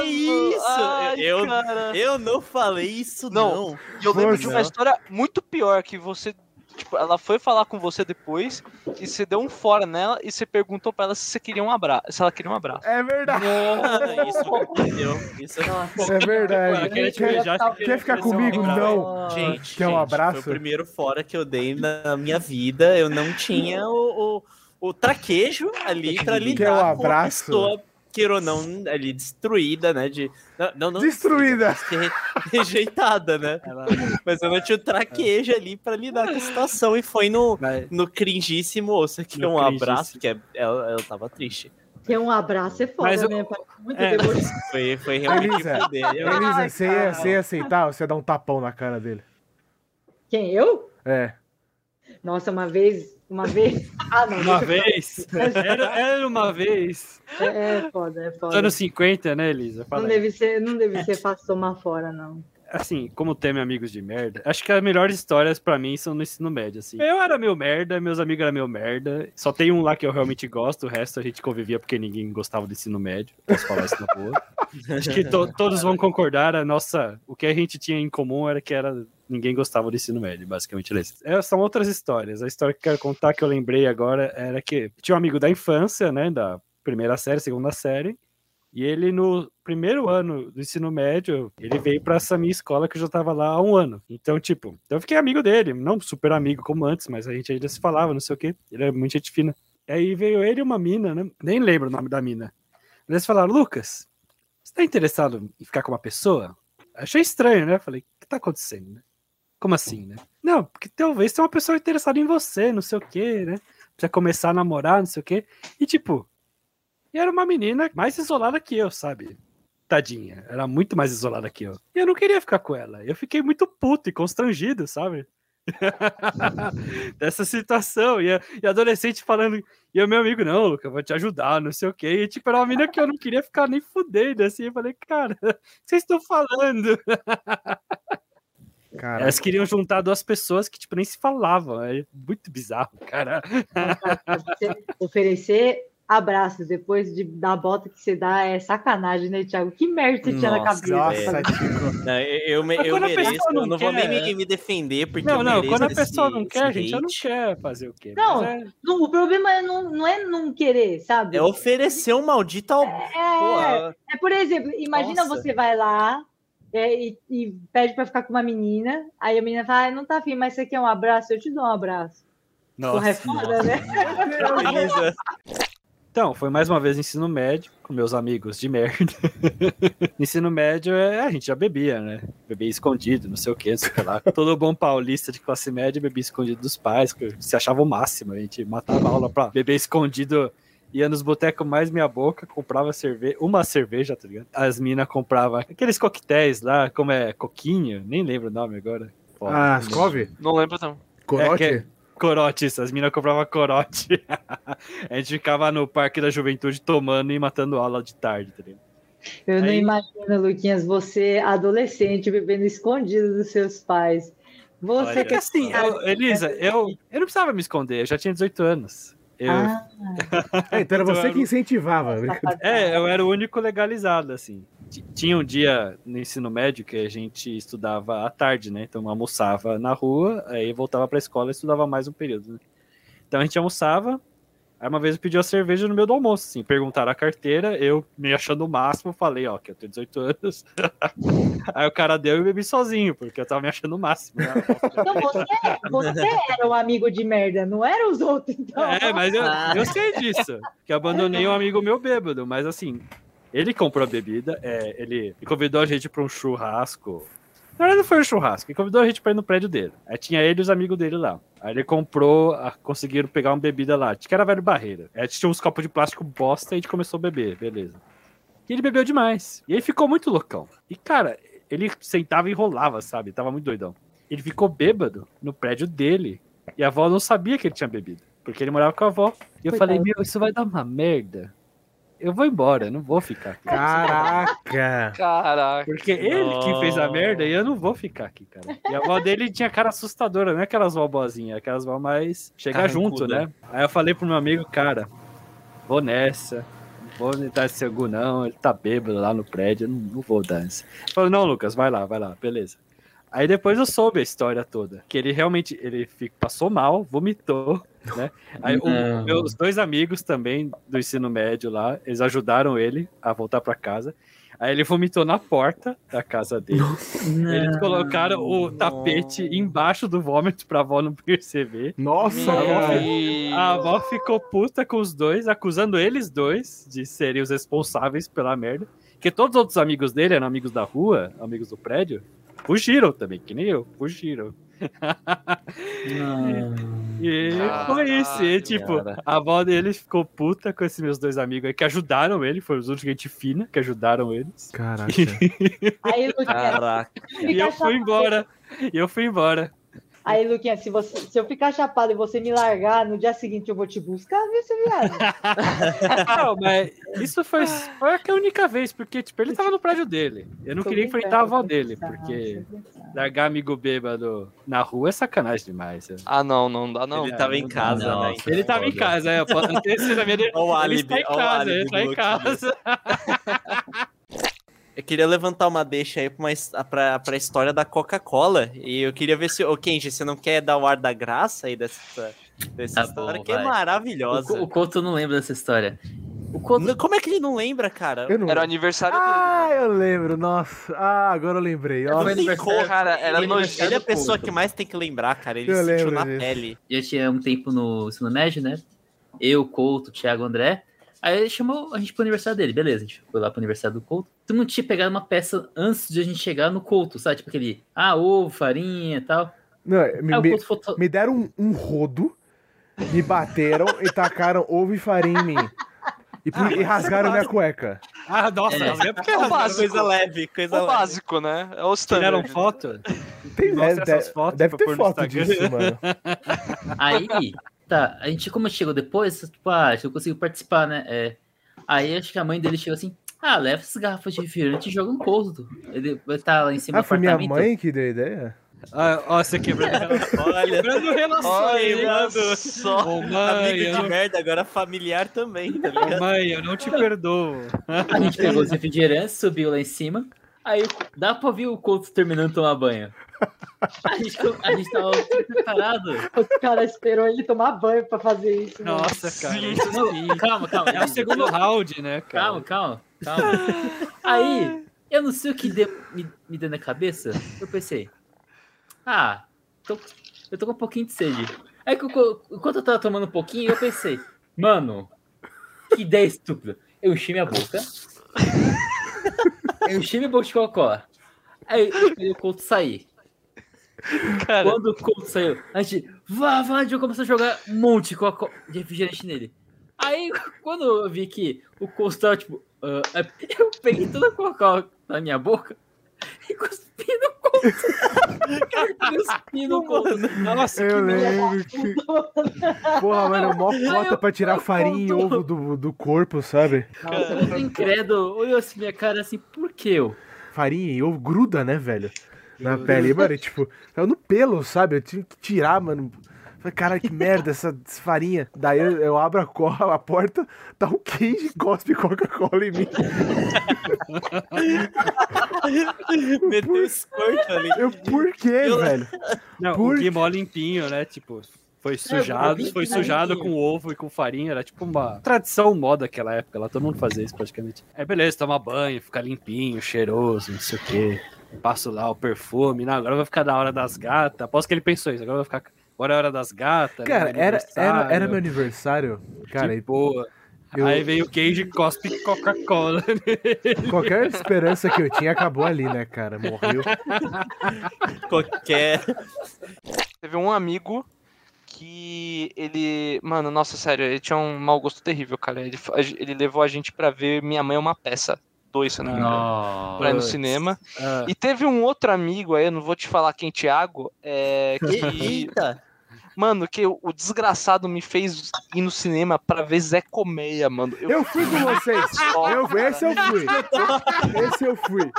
Que isso? Ai, eu, eu não falei isso, Não. não. E eu lembro Nossa. de uma história muito pior, que você, tipo, ela foi falar com você depois, e você deu um fora nela, e você perguntou pra ela se você queria um abraço, se ela queria um abraço. É verdade. Ah, isso entendeu? Isso É verdade. Ela queria te Quer, beijar, quer queria ficar um comigo? abraço. Não. Gente, Quer um gente, abraço? Foi o primeiro fora que eu dei na minha vida. Eu não tinha o, o, o traquejo ali pra lidar Quer um com a abraço? pessoa, queira ou não, ali destruída, né? De, não, não, não Destruída. destruída, rejeitada, né? Mas eu não tinha o traquejo ali pra lidar com a situação. E foi no, Mas- no cringíssimo, ou você quer No um abraço, que é, ela, ela tava triste. Ter um abraço é foda, Mas eu- né? Muito É. Foi, foi realmente foder. Eu- Elisa, você ia, você ia aceitar ou você ia dar um tapão na cara dele? Quem? Eu? É. Nossa, uma vez. Uma vez. Ah, não. Uma vez. Era, era uma vez. É, é foda, é foda. Anos 50, né, Elisa? Fala Não aí. deve, ser, não deve ser fácil tomar fora, não. assim, como teme amigos de merda, acho que as melhores histórias pra mim são no ensino médio, assim. Eu era meu merda, meus amigos eram meu merda. Só tem um lá que eu realmente gosto, o resto a gente convivia porque ninguém gostava do ensino médio. Posso falar isso na boa. Acho que to- todos vão concordar, a nossa, o que a gente tinha em comum era que era ninguém gostava do ensino médio, basicamente isso. É, são outras histórias. A história que eu quero contar que eu lembrei agora era que tinha um amigo da infância, né, da primeira série, segunda série, e ele, no primeiro ano do ensino médio, ele veio pra essa minha escola que eu já tava lá há um ano. Então, tipo, eu fiquei amigo dele, não super amigo como antes, mas a gente ainda se falava, não sei o quê. Ele era muito gente fina. Aí veio ele e uma mina, né? Nem lembro o nome da mina. Eles falaram, Lucas, você tá interessado em ficar com uma pessoa? Achei estranho, né? Falei, o que tá acontecendo, né? Como assim, né? Não, porque talvez tenha uma pessoa interessada em você, não sei o quê, né? Precisa começar a namorar, não sei o quê. E, tipo, era uma menina mais isolada que eu, sabe? Tadinha. Era muito mais isolada que eu. E eu não queria ficar com ela. Eu fiquei muito puto e constrangido, sabe? Dessa situação. E e adolescente falando. E o meu amigo, não, Luca, vou te ajudar, não sei o quê. E tipo, era uma menina que eu não queria ficar nem fudendo, assim. Eu falei, cara, vocês estão falando? Cara, Elas queriam juntar duas pessoas que, tipo, nem se falavam. É muito bizarro, cara. Você oferecer abraços depois de, da bota que você dá é sacanagem, né, Thiago? Que merda você tinha na cabeça? nossa. Não, eu, eu, me- a mereço, pessoa eu não não vou quer- nem me, me defender, porque Não, eu não, quando a esse- pessoa não quer, esse gente, ela não quer fazer o quê? Não, é- Não, o problema é não, não é não querer, sabe? É oferecer um maldito ao... É, é, por exemplo, imagina Nossa. você vai lá é, e, e pede pra ficar com uma menina, aí a menina fala, ah, não tá afim, mas você quer um abraço? Eu te dou um abraço. Porra, é Nossa. foda, né? Elisa. Então, foi mais uma vez no ensino médio, com meus amigos de merda. No ensino médio, é, a gente já bebia, né? Bebia escondido, não sei o que, não sei o que lá. Todo bom paulista de classe média bebia escondido dos pais, que se achava o máximo. A gente matava a aula pra beber escondido ia nos botecos mais minha boca, comprava cerveja, uma cerveja, tá ligado? As minas compravam aqueles coquetéis lá, como é, coquinho, nem lembro o nome agora. Foda, Ah, não lembro. Scove? Não lembro, não. Corote? É que- Corote, isso, as minas compravam corote. a gente ficava no Parque da Juventude tomando e matando aula de tarde, tá ligado? Eu não Aí- imagino, Luquinhas, você adolescente bebendo escondido dos seus pais. Você Olha que Porque assim, eu- Elisa, eu, eu não precisava me esconder, eu já tinha 18 anos. Eu, Ah, É, então era Então você que incentivava. É, eu era o único legalizado, assim. Tinha um dia no ensino médio que a gente estudava à tarde, né? Então almoçava na rua, aí voltava pra escola e estudava mais um período, né? Então a gente almoçava, aí uma vez eu pedi uma cerveja no meio do almoço, assim. Perguntaram a carteira, eu me achando o máximo, falei, ó, que eu tenho 18 anos. aí o cara deu e eu bebi sozinho, porque eu tava me achando o máximo. né? então você, você era o amigo de merda, não era os outros, então. É, mas eu, eu sei disso. Que abandonei um amigo meu bêbado, mas assim, ele comprou a bebida, é, ele convidou a gente pra um churrasco. Na verdade, não foi um churrasco, ele convidou a gente pra ir no prédio dele. Aí tinha ele e os amigos dele lá. Aí ele comprou, a- conseguiram pegar uma bebida lá, que era velho barreira. Aí tinha uns copos de plástico bosta e a gente começou a beber, beleza. E ele bebeu demais. E ele ficou muito loucão. E, cara, ele sentava e enrolava, sabe? Tava muito doidão. Ele ficou bêbado no prédio dele. E a avó não sabia que ele tinha bebido. Porque ele morava com a avó. E eu Coitado. falei, meu, isso vai dar uma merda. Eu vou embora, eu não vou ficar aqui. Caraca! Caraca. Porque ele que fez a merda e eu não vou ficar aqui, cara. E a avó dele tinha cara assustadora, não é aquelas vó boazinhas, é aquelas vó mais chegar Carrancuda. junto, né? Aí eu falei pro meu amigo, cara, vou nessa. Não vou dar esse angu, não. Ele tá bêbado lá no prédio, eu não, não vou dar essa. Ele falou, não, Lucas, vai lá, vai lá, beleza. Aí depois eu soube a história toda. Que ele realmente ele passou mal, vomitou, né? Aí o- Não. meus dois amigos também do ensino médio lá, eles ajudaram ele a voltar pra casa. Aí ele vomitou na porta da casa dele. Eles colocaram o tapete embaixo do vômito pra avó não perceber. Nossa. Deus. A avó ficou puta com os dois, acusando eles dois de serem os responsáveis pela merda. Porque todos os outros amigos dele eram amigos da rua, amigos do prédio, fugiram também, que nem eu, fugiram. E foi isso. E, tipo, Cara. a avó dele ficou puta com esses meus dois amigos aí que ajudaram ele, foram os únicos gente fina que ajudaram eles. Caraca. Aí, Caraca. E eu fui embora. E eu fui embora. Aí, Luquinhas, se, você, se eu ficar chapado e você me largar, no dia seguinte eu vou te buscar, viu, seu viado? Não, mas isso foi, foi a única vez, porque, tipo, ele tava no prédio dele. Eu não Tô queria enfrentar a avó dele, porque largar amigo bêbado na rua é sacanagem demais. Ah, não, não dá não. ele tava em casa, Não, né? Ele tava em casa, é. Pode ter sido a minha. Ele está em casa, ele tá em casa. Eu queria levantar uma deixa aí pra, uma, pra, pra história da Coca-Cola. E eu queria ver se. Ô, Kenji, você não quer dar o ar da graça aí dessa, dessa Tá história? bom, que é vai. maravilhosa. O, o Couto não lembra dessa história. O Couto. Como é que ele não lembra, cara? Não... Era o aniversário Ah, dele. eu lembro, nossa. Ah, agora eu lembrei. Nossa. como, cara, era nojento. aniversário Ele é a pessoa que mais tem que lembrar, cara. Ele Eu sentiu na disso. pele. Já tinha um tempo no ensino médio, né? Eu, Couto, Thiago, André. Aí ele chamou a gente pro aniversário dele, beleza. A gente foi lá pro aniversário do Couto. Tu não tinha pegado uma peça antes de a gente chegar no Couto, sabe? Tipo aquele, ah, ovo, farinha e tal. Não, me, me, falou, me deram um, um rodo, me bateram e tacaram ovo e farinha em mim. E, pu- e rasgaram minha cueca. Ah, nossa, É. é porque O elas básico. Coisa leve, coisa O leve. básico, né? É o tiraram standard. foto. Tem, Mostra deve, essas fotos deve ter foto disso, mano. Aí, tá, a gente, como chegou depois, tipo, ah, não conseguiu participar, né? É, aí acho que a mãe dele chegou assim, ah, leva essas garrafas de refrigerante e joga um couto. Ele vai estar lá em cima Ah, do foi minha apartamento. mãe que deu a ideia? Ah, ó, você quebrando Olha, Quebrando relações, olha mano. só. Ô, mãe, Amigo eu de não... merda, agora familiar também, tá Ô, ligado? mãe, eu não te perdoo. A gente pegou os refrigerantes, subiu lá em cima. Aí dá pra ver o Couto terminando de tomar banho. A gente, a gente tava preparado. O cara esperou ele tomar banho pra fazer isso. né? Nossa, cara. Isso sim. Calma, calma. É o segundo round, né, cara? Calma, calma, calma. Aí, eu não sei o que deu- me, me deu na cabeça. Eu pensei, ah, tô- eu tô com um pouquinho de sede. Aí, eu- enquanto eu tava tomando um pouquinho, eu pensei, mano, que ideia estúpida. Eu enchi minha boca. Eu enchi minha boca de Coca-Cola. Aí, eu esperei o Couto sair. Cara, Quando o Couto saiu, a gente, vá, vá, a gente começou a jogar um monte de Coca-Cola- de refrigerante nele. Aí quando eu vi que o Costo tava, tipo, ah, eu peguei toda a Coca-Cola na minha boca e cuspi no Costo. cuspi no Costo. Nossa, Eu que merda. lembro que. Porra, mano, mó cota pra tirar farinha e ovo do, do corpo, sabe? Muito incrédulo. Olhou assim minha cara assim, por que eu? Farinha e ovo gruda, né, velho? Na pele. Mano, e, tipo, tava no pelo, sabe? Eu tive que tirar, mano. Falei, cara, que merda, essa farinha. Daí eu, eu abro a, co- a porta, tá um queijo e cospe Coca-Cola em mim. Meteu squirt ali. Eu, por quê, Eu- velho? Não, Por o limpinho, né? Tipo, foi sujado, foi sujado com ovo e com farinha. Era tipo uma tradição moda daquela época. Lá todo mundo fazia isso praticamente. É beleza, toma banho, fica limpinho, cheiroso, não sei o quê. Passo lá o perfume. Não, agora vai ficar da hora das gatas. Aposto que ele pensou isso. Agora vai ficar. Agora é a hora das gatas. né, Cara, meu era, era, era meu aniversário. Cara, de boa. eu- Aí veio o queijo e cospe Coca-Cola. qualquer esperança que eu tinha acabou ali, né, cara? Morreu. Qualquer. Teve um amigo que ele. Mano, nossa, sério, ele tinha um mau gosto terrível, cara. Ele, ele levou a gente pra ver Minha Mãe é uma Peça. Dois, se eu não me engano. Pra ir no cinema. Ah, E teve um outro amigo aí, eu não vou te falar quem, Thiago, é, que, Eita! Mano, que o, o desgraçado me fez ir no cinema pra ver Zé Colmeia, mano. Eu, Eu fui com vocês. Eu, esse eu fui. Esse eu fui.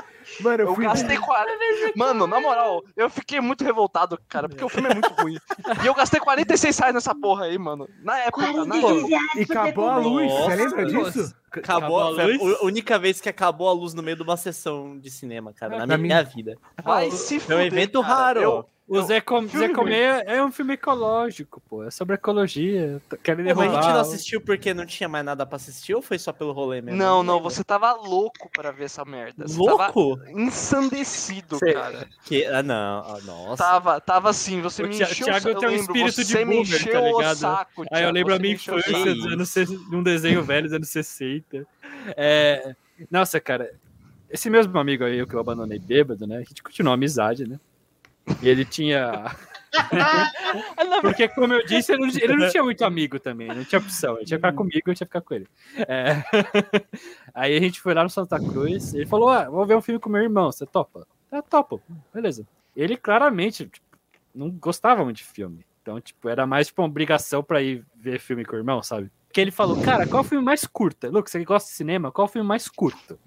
Mano, eu eu fui. gastei 40. Mano, na moral, eu fiquei muito revoltado, cara, porque o filme é muito ruim. E eu gastei 46 reais nessa porra aí, mano. Na época, na 46 reais E acabou a luz, Nossa, você lembra nossa. disso? Acabou, Acabou a foi luz? a única vez que acabou a luz no meio de uma sessão de cinema, cara, na, Na minha, minha- vida. Vai se É um fuder, evento cara. raro. Eu- O Zé, Com... Zé Colmeia é um filme ecológico, pô. É sobre ecologia. Querem Pô, mas a derrubar. gente não assistiu porque não tinha mais nada pra assistir ou foi só pelo rolê mesmo? Não, não, você tava louco pra ver essa merda. Você tava Louco? ensandecido, Cê- cara. Que... Ah, não. Ah, nossa. Tava, tava assim, você O me Thi- encheu Thiago o eu tem um espírito de boomer, tá ligado? saco, Aí eu Thiago, lembro a minha infância dos anos, um desenho velho dos anos 60. É, Nossa, cara, esse mesmo amigo aí que eu abandonei bêbado, né? A gente continuou a amizade, né? E ele tinha. Porque, como eu disse, ele não, ele não tinha muito amigo também, não tinha opção. Ele tinha que ficar comigo, eu tinha que ficar com ele. É. Aí a gente foi lá no Santa Cruz, ele falou: Ah, vou ver um filme com meu irmão, você topa? Ah, topo, beleza. Ele claramente tipo, não gostava muito de filme. Então, tipo, era mais tipo uma obrigação pra ir ver filme com o irmão, sabe? Que ele falou, cara, qual é o filme mais curto? Lucas, você que gosta de cinema, qual é o filme mais curto?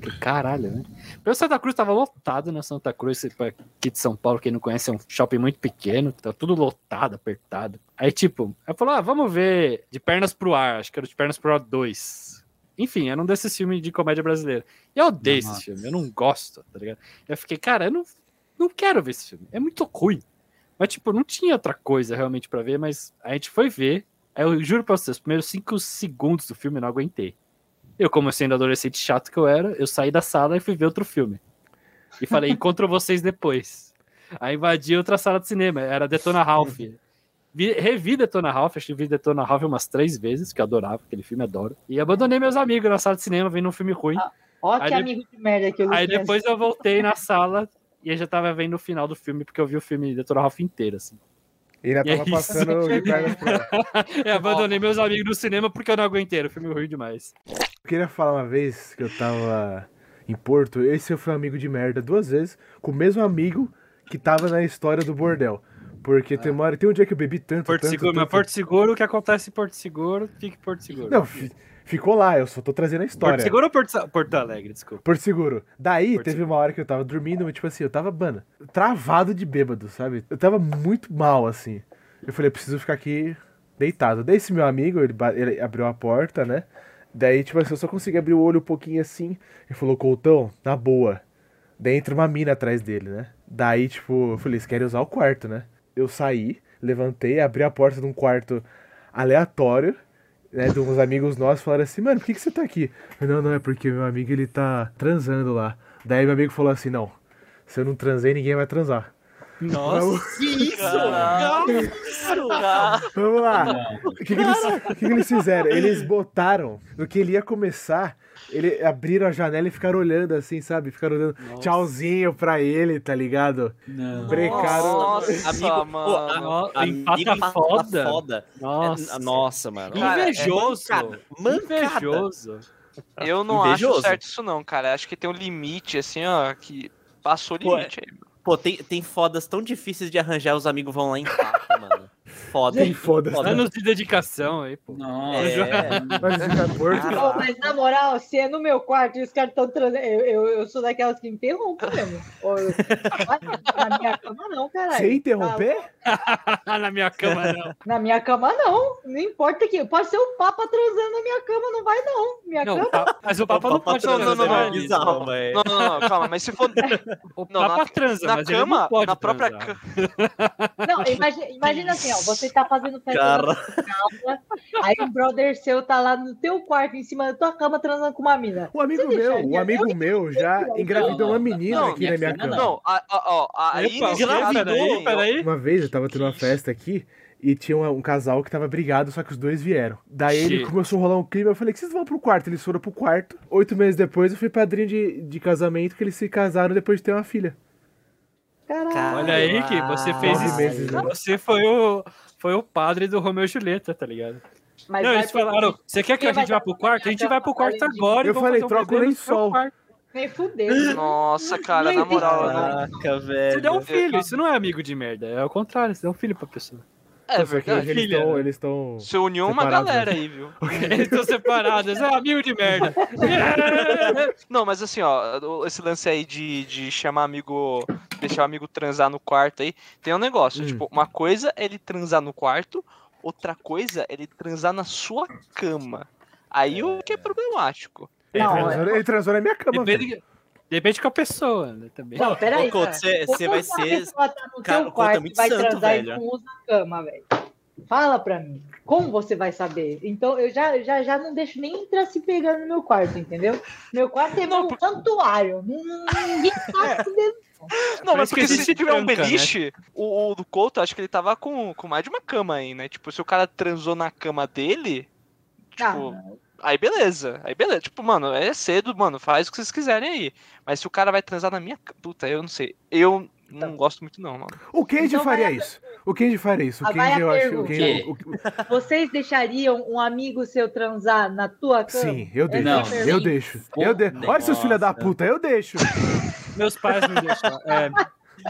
Que caralho, né? Pelo Santa Cruz tava lotado na Santa Cruz, aqui de São Paulo, quem não conhece, é um shopping muito pequeno, tá tudo lotado, apertado. Aí, tipo, eu falou, ah, vamos ver De Pernas pro Ar, acho que era De Pernas pro Ar 2. Enfim, era um desses filmes de comédia brasileira. E eu odeio Nossa. esse filme, eu não gosto, tá ligado? Eu fiquei, cara, eu não, não quero ver esse filme, é muito ruim. Mas, tipo, não tinha outra coisa realmente pra ver, mas a gente foi ver. Eu juro pra vocês, os primeiros cinco segundos do filme eu não aguentei. Eu, como sendo adolescente chato que eu era, eu saí da sala e fui ver outro filme. E falei, encontro vocês depois. Aí invadi outra sala de cinema, era Detona Ralph. Vi, revi Detona Ralph, acho que vi Detona Ralph umas três vezes, que eu adorava aquele filme, adoro. E abandonei meus amigos na sala de cinema vendo um filme ruim. Ó, Aí que de- amigo de merda que eu Aí depois eu voltei na sala e eu já tava vendo o final do filme, porque eu vi o filme Detona Ralph inteiro, assim. E ainda é tava isso. passando pernas pro. Eu abandonei meus amigos no cinema porque eu não aguentei, era um filme ruim demais. Eu queria falar uma vez que eu tava em Porto, esse eu fui um amigo de merda duas vezes, com o mesmo amigo que tava na história do bordel. Porque tem uma hora, tem um dia que eu bebi tanto, Porto tanto, Seguro, tanto, mas Porto Seguro, o que acontece em Porto Seguro, fica em Porto Seguro. Não, ficou lá, eu só tô trazendo a história. Porto Seguro ou Porto, Porto Alegre, desculpa. Porto Seguro. Daí Porto teve Seguro. uma hora que eu tava dormindo, mas, tipo assim, eu tava, mano, travado de bêbado, sabe? Eu tava muito mal, assim. Eu falei, eu preciso ficar aqui deitado. Daí esse meu amigo, ele, ele abriu a porta, né? Daí, tipo assim, eu só consegui abrir o olho um pouquinho assim. Ele falou, Coutão, na boa. Daí entra uma mina atrás dele, né? Daí, tipo, eu falei, eles querem usar o quarto, né? Eu saí, levantei, abri a porta de um quarto aleatório, né? De uns amigos nossos falaram assim, mano, por que, que você tá aqui? Não, não, é porque meu amigo ele tá transando lá. Daí meu amigo falou assim, não, se eu não transei, ninguém vai transar. Nossa. Que isso? Isso? Vamos lá. O que, que eles, o que que eles fizeram? Eles botaram, no que ele ia começar, ele abriram a janela e ficaram olhando assim, sabe? Ficaram olhando Nossa. tchauzinho pra ele, tá ligado? Não. Brecaram. Nossa, Amigo, pô, mano. Amigo empata empata foda. foda. Nossa. É- nossa, mano. Cara, é Invejoso. mancada. Mancada. Invejoso. Eu não acho Invejoso. certo isso não, cara. Acho que tem um limite, assim, ó, que passou o Pô, limite aí. Pô, tem, tem fodas tão difíceis de arranjar, os amigos vão lá e empatam, mano. Foda. Tem foda. Foda. Anos de dedicação aí, pô. Nossa. É. Mas. Caraca. Ô, mas na moral, se é no meu quarto e os caras estão transando, eu, eu, eu sou daquelas que interrompem mesmo. Na minha cama não, caralho. Sem interromper? Na minha cama, não. Na minha cama não. Não importa que. Pode ser o Papa transando na minha cama, não vai não. Minha Não, cama. o Papa- mas o Papa não pode não, não, transar. não, é não. bizarro. Não, não, não, calma, mas se for O Não, Papa na- transa, na mas ele não cama, pode na própria cama. Não, imagina, imagina assim, ó. Você tá fazendo festa Cara. na sua casa, aí um brother seu tá lá no teu quarto, em cima da tua cama, transando com uma mina. Um amigo Você meu, deixaria? amigo meu já engravidou uma menina Não, aqui na minha cama. Não, ó, aí nesse peraí. Uma vez eu tava tendo uma festa aqui e tinha um, um casal que tava brigado, só que os dois vieram. Daí ele começou a rolar um clima, eu falei que vocês vão pro quarto. Eles foram pro quarto. Oito meses depois eu fui padrinho de, de casamento, que eles se casaram depois de ter uma filha. Caralho. Olha aí que você fez isso. meses, né? Você foi o, foi o padre do Romeu e Julieta, tá ligado? Mas não, eles falaram, você quer que a gente vá pro quarto? A gente vai pro quarto agora e Eu falei, um troca o lençol. Nem fudeu. Nossa, cara, na moral, não... Caraca, velho. Você deu um filho, isso não é amigo de merda, é o contrário, você deu um filho pra pessoa. É verdade. eles estão. né? Eles estão. Você uniu uma Separados, galera né? aí, viu? Eles estão separados, é amigo de merda. Não, mas assim, ó, esse lance aí de, de chamar amigo, deixar o amigo transar no quarto aí, tem um negócio, Hum. tipo, uma coisa é ele transar no quarto, outra coisa é ele transar na sua cama. Aí o que é problemático. Ele, Não, transou, ele transou na minha cama. velho. Depende, depende com a pessoa, né, também. Não, peraí. Ô, Couto, cara. você- vai ser- pessoa tá no Cara, teu é quarto muito e vai santo, transar e velho. não usa a cama, velho. Fala pra mim. Como você vai saber? Então eu já, já, já não deixo nem entrar se pegando no meu quarto, entendeu? Meu quarto é Não, um santuário. Não- não- Ninguém tá se dentro. Não, Por mas porque se tiver um tranca, né? beliche, o, o do Couto, acho que ele tava com, com mais de uma cama aí, né? Tipo, se o cara transou na cama dele, tipo, Ah, aí beleza. Aí beleza. Tipo, mano, é cedo, mano, faz o que vocês quiserem aí. Mas se o cara vai transar na minha puta, eu não sei. Eu não Então. gosto muito não, mano. O Kenji Então faria a- isso. O Kenji faria isso. O Kenji, eu acho. O. Kenji, o- vocês deixariam um amigo seu transar na tua cama? sim, eu deixo. Não, eu sim. deixo. Eu de... Olha seus filhos da puta, eu deixo. Meus pais não deixam. É,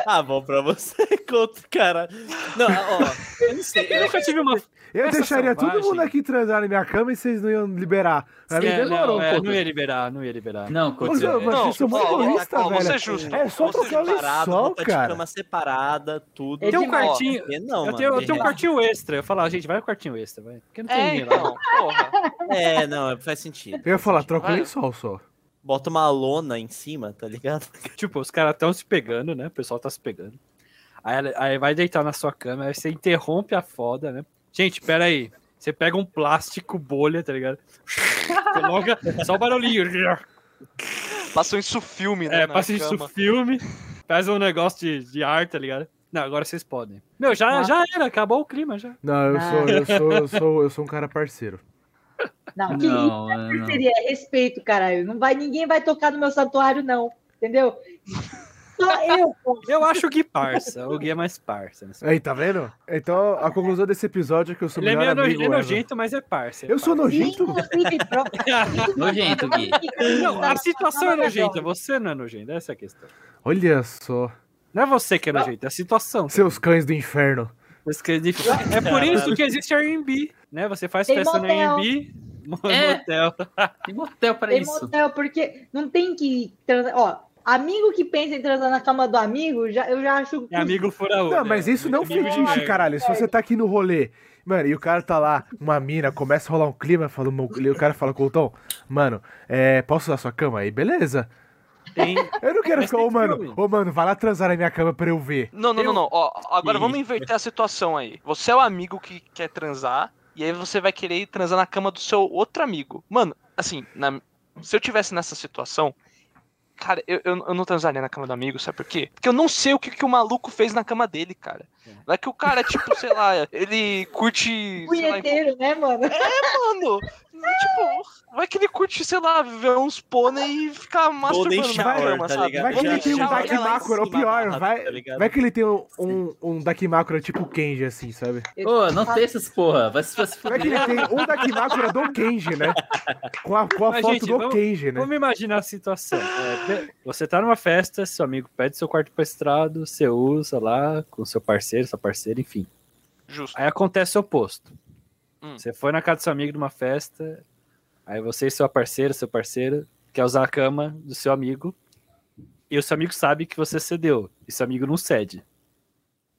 Ah, bom pra você, Couto, cara. Não, ó, eu não sei. Eu, nunca tive uma. Eu Essa deixaria todo selvagem. mundo aqui transar na minha cama e vocês não iam liberar. Pra mim É, demorou não, um é, pouco. não ia liberar, não ia liberar. Não, Couto, Mas, é- mas Não, vocês são muito vou velho. ser justo. É só ser trocar o separado, lençol, roupa de cara. cama separada, tudo. É Tem um quartinho. Não, eu mano. tenho, eu tenho um quartinho extra. Eu falar, gente, vai no quartinho extra, vai. Porque não tem É, ninguém lá. então, porra. É, não, faz sentido. Eu ia falar, troca o lençol só. Bota uma lona em cima, tá ligado? Tipo, os caras estão se pegando, né? O pessoal tá se pegando. Aí, aí vai deitar na sua cama, aí você interrompe a foda, né? Gente, pera aí. Você pega um plástico bolha, tá ligado? Coloca só o barulhinho. Passou isso filme, né? É, passa isso cama. filme, faz um negócio de, de ar, tá ligado? Não, agora vocês podem. Meu, já, Nossa. já era, acabou o clima já. Não, eu Ah. sou, eu sou, eu sou, eu sou um cara parceiro. Não, que Não, é, não. seria respeito, caralho. Não vai, ninguém vai tocar no meu santuário, não. Entendeu? Só eu. acho o Gui parça. O Gui é mais parça. Aí, tá vendo? Então, a conclusão desse episódio é que eu sou Ele é melhor meio no- amigo ele é nojento, mas é parça. é Eu sou parça. nojento? Inclusive, pro- Nojento, Gui. Não, a situação é nojenta, você não é nojento, essa é a questão. Olha só. Não é você que é nojento, é a situação. Seus cães do inferno. É É por isso que existe Airbnb, né? Você faz Tem festa no motel. Airbnb, mo- É. motel. Tem motel pra Tem isso. motel, porque não tem que. Ó, amigo que pensa em transar na cama do amigo, já, eu já acho. É amigo fura outro. Não, mas isso não é um fetiche, caralho. Se você tá aqui no rolê, mano, e o cara tá lá, uma mina, começa a rolar um clima, fala, e o cara fala, Coutão, mano, é, posso usar sua cama? Aí, beleza. Tem... Eu não quero Mas ficar, ô, mano, filme. ô, mano, vai lá transar na minha cama pra eu ver. Não, não, não, não. Ó, agora vamos inverter a situação aí. Você é o amigo que quer transar, e aí você vai querer ir transar na cama do seu outro amigo. Mano, assim, na- se eu tivesse nessa situação, Cara, eu, eu, eu não transaria na cama do amigo, sabe por quê? Porque eu não sei o que, que o maluco fez na cama dele, cara. Vai que o cara, tipo, sei lá, ele curte. sei lá, Punheteiro, né, mano? É, mano. Tipo, vai que ele curte, sei lá, ver uns pônei e ficar masturbando na cama, tá sabe? Vai que ele tem um Dakimakura, ou pior, da- vai, tá vai que ele tem um, um, um Dakimakura tipo Kenji, assim, sabe? Ô, não tem essas porra. Vai se se Vai que ele tem um Dakimakura do Kenji, né? Com a, com a Mas, foto gente, do vamos- Kenji, né? Vamos imaginar a situação. É, você tá numa festa, seu amigo pede seu quarto emprestado, você usa lá com seu parceiro, sua parceira, enfim. Justo. Aí acontece o oposto. Hum. Você foi na casa do seu amigo numa festa, aí você e sua parceira, seu parceiro, quer usar a cama do seu amigo, e o seu amigo sabe que você cedeu, e seu amigo não cede.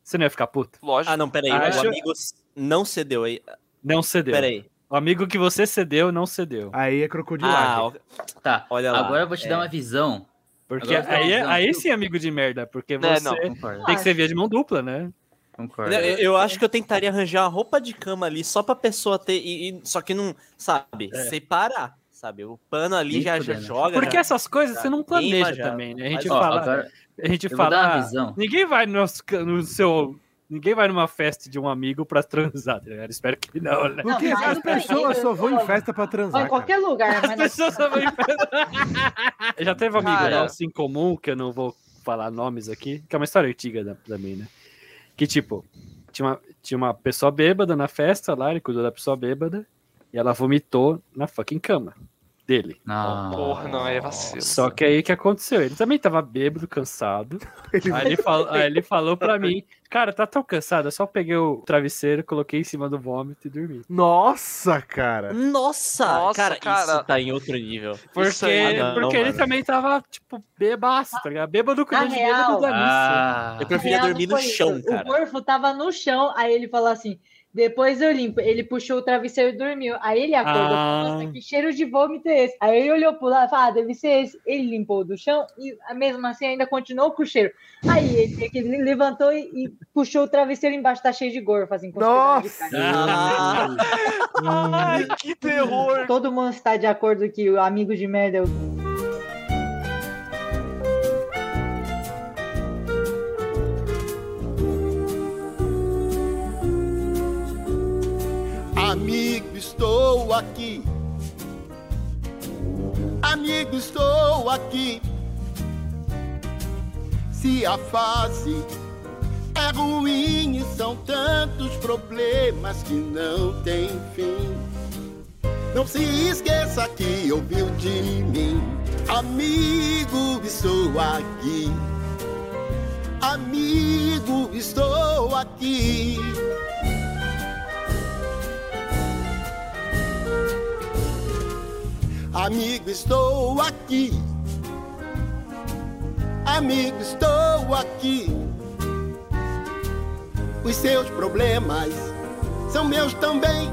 Você não ia ficar puto? Lógico. Ah, não, peraí. Acho- O amigo não cedeu aí. Não cedeu. Peraí. O amigo que você cedeu, não cedeu. Aí é Ah, crocodilagem. ó, Tá, olha lá. agora eu vou te dar É. uma visão. Porque aí, é- não, aí não. sim é amigo de merda, porque É, você não. Tem que ser via de mão dupla, né? Concordo. Eu, eu acho que eu tentaria arranjar uma roupa de cama ali só pra pessoa ter. E, e- só que não, sabe, É. separar. Sabe? O pano ali já, já joga. Porque já- essas coisas você não planeja já. também, né? A gente Mas, Ó, fala, agora a gente fala, ah, visão. ninguém vai no, no seu, ninguém vai numa festa de um amigo pra transar, tá ligado? Espero que não, né? Porque Não, as pessoas só vão em festa pra transar. em qualquer lugar, As pessoas só vão em festa. Já teve um amigo Cara. nosso em comum, que eu não vou falar nomes aqui, que é uma história antiga também, né? Que tipo, tinha uma, tinha uma pessoa bêbada na festa lá, ele cuidou da pessoa bêbada, e ela vomitou na fucking cama dele. Não. Porra, não, é vacilo. Só que aí o que aconteceu? Ele também tava bêbado, cansado. Ele- Aí ele, falou, aí ele falou pra mim, cara, tá tão cansado, eu só peguei o travesseiro, coloquei em cima do vômito e dormi. Nossa, cara. Nossa, Nossa, cara, cara. isso tá em outro nível. Porque, aí, não, porque ele mano. também tava, tipo, bebaço, tá ligado? Bêbado com real- bêbado da missa. Ah, Eu preferia dormir não no chão, isso. cara. O Gorfo tava no chão, aí ele falou assim: depois eu limpo. Ele puxou o travesseiro e dormiu. Aí ele acordou e Ah. falou: Nossa, que cheiro de vômito é esse? Aí ele olhou pro lado e falou: Ah, deve ser esse. Ele limpou do chão e mesmo assim ainda continuou com o cheiro. Aí ele, ele levantou e, e puxou o travesseiro embaixo, tá cheio de gorfo, assim, carne. Ah, Ai, que terror. Todo mundo está de acordo que o amigo de merda é aqui. Amigo, estou aqui. Se a fase é ruim e são tantos problemas que não tem fim. Não se esqueça que ouviu de mim. Amigo, estou aqui. Amigo, estou aqui. Amigo, estou aqui. Amigo, estou aqui. Os seus problemas são meus também.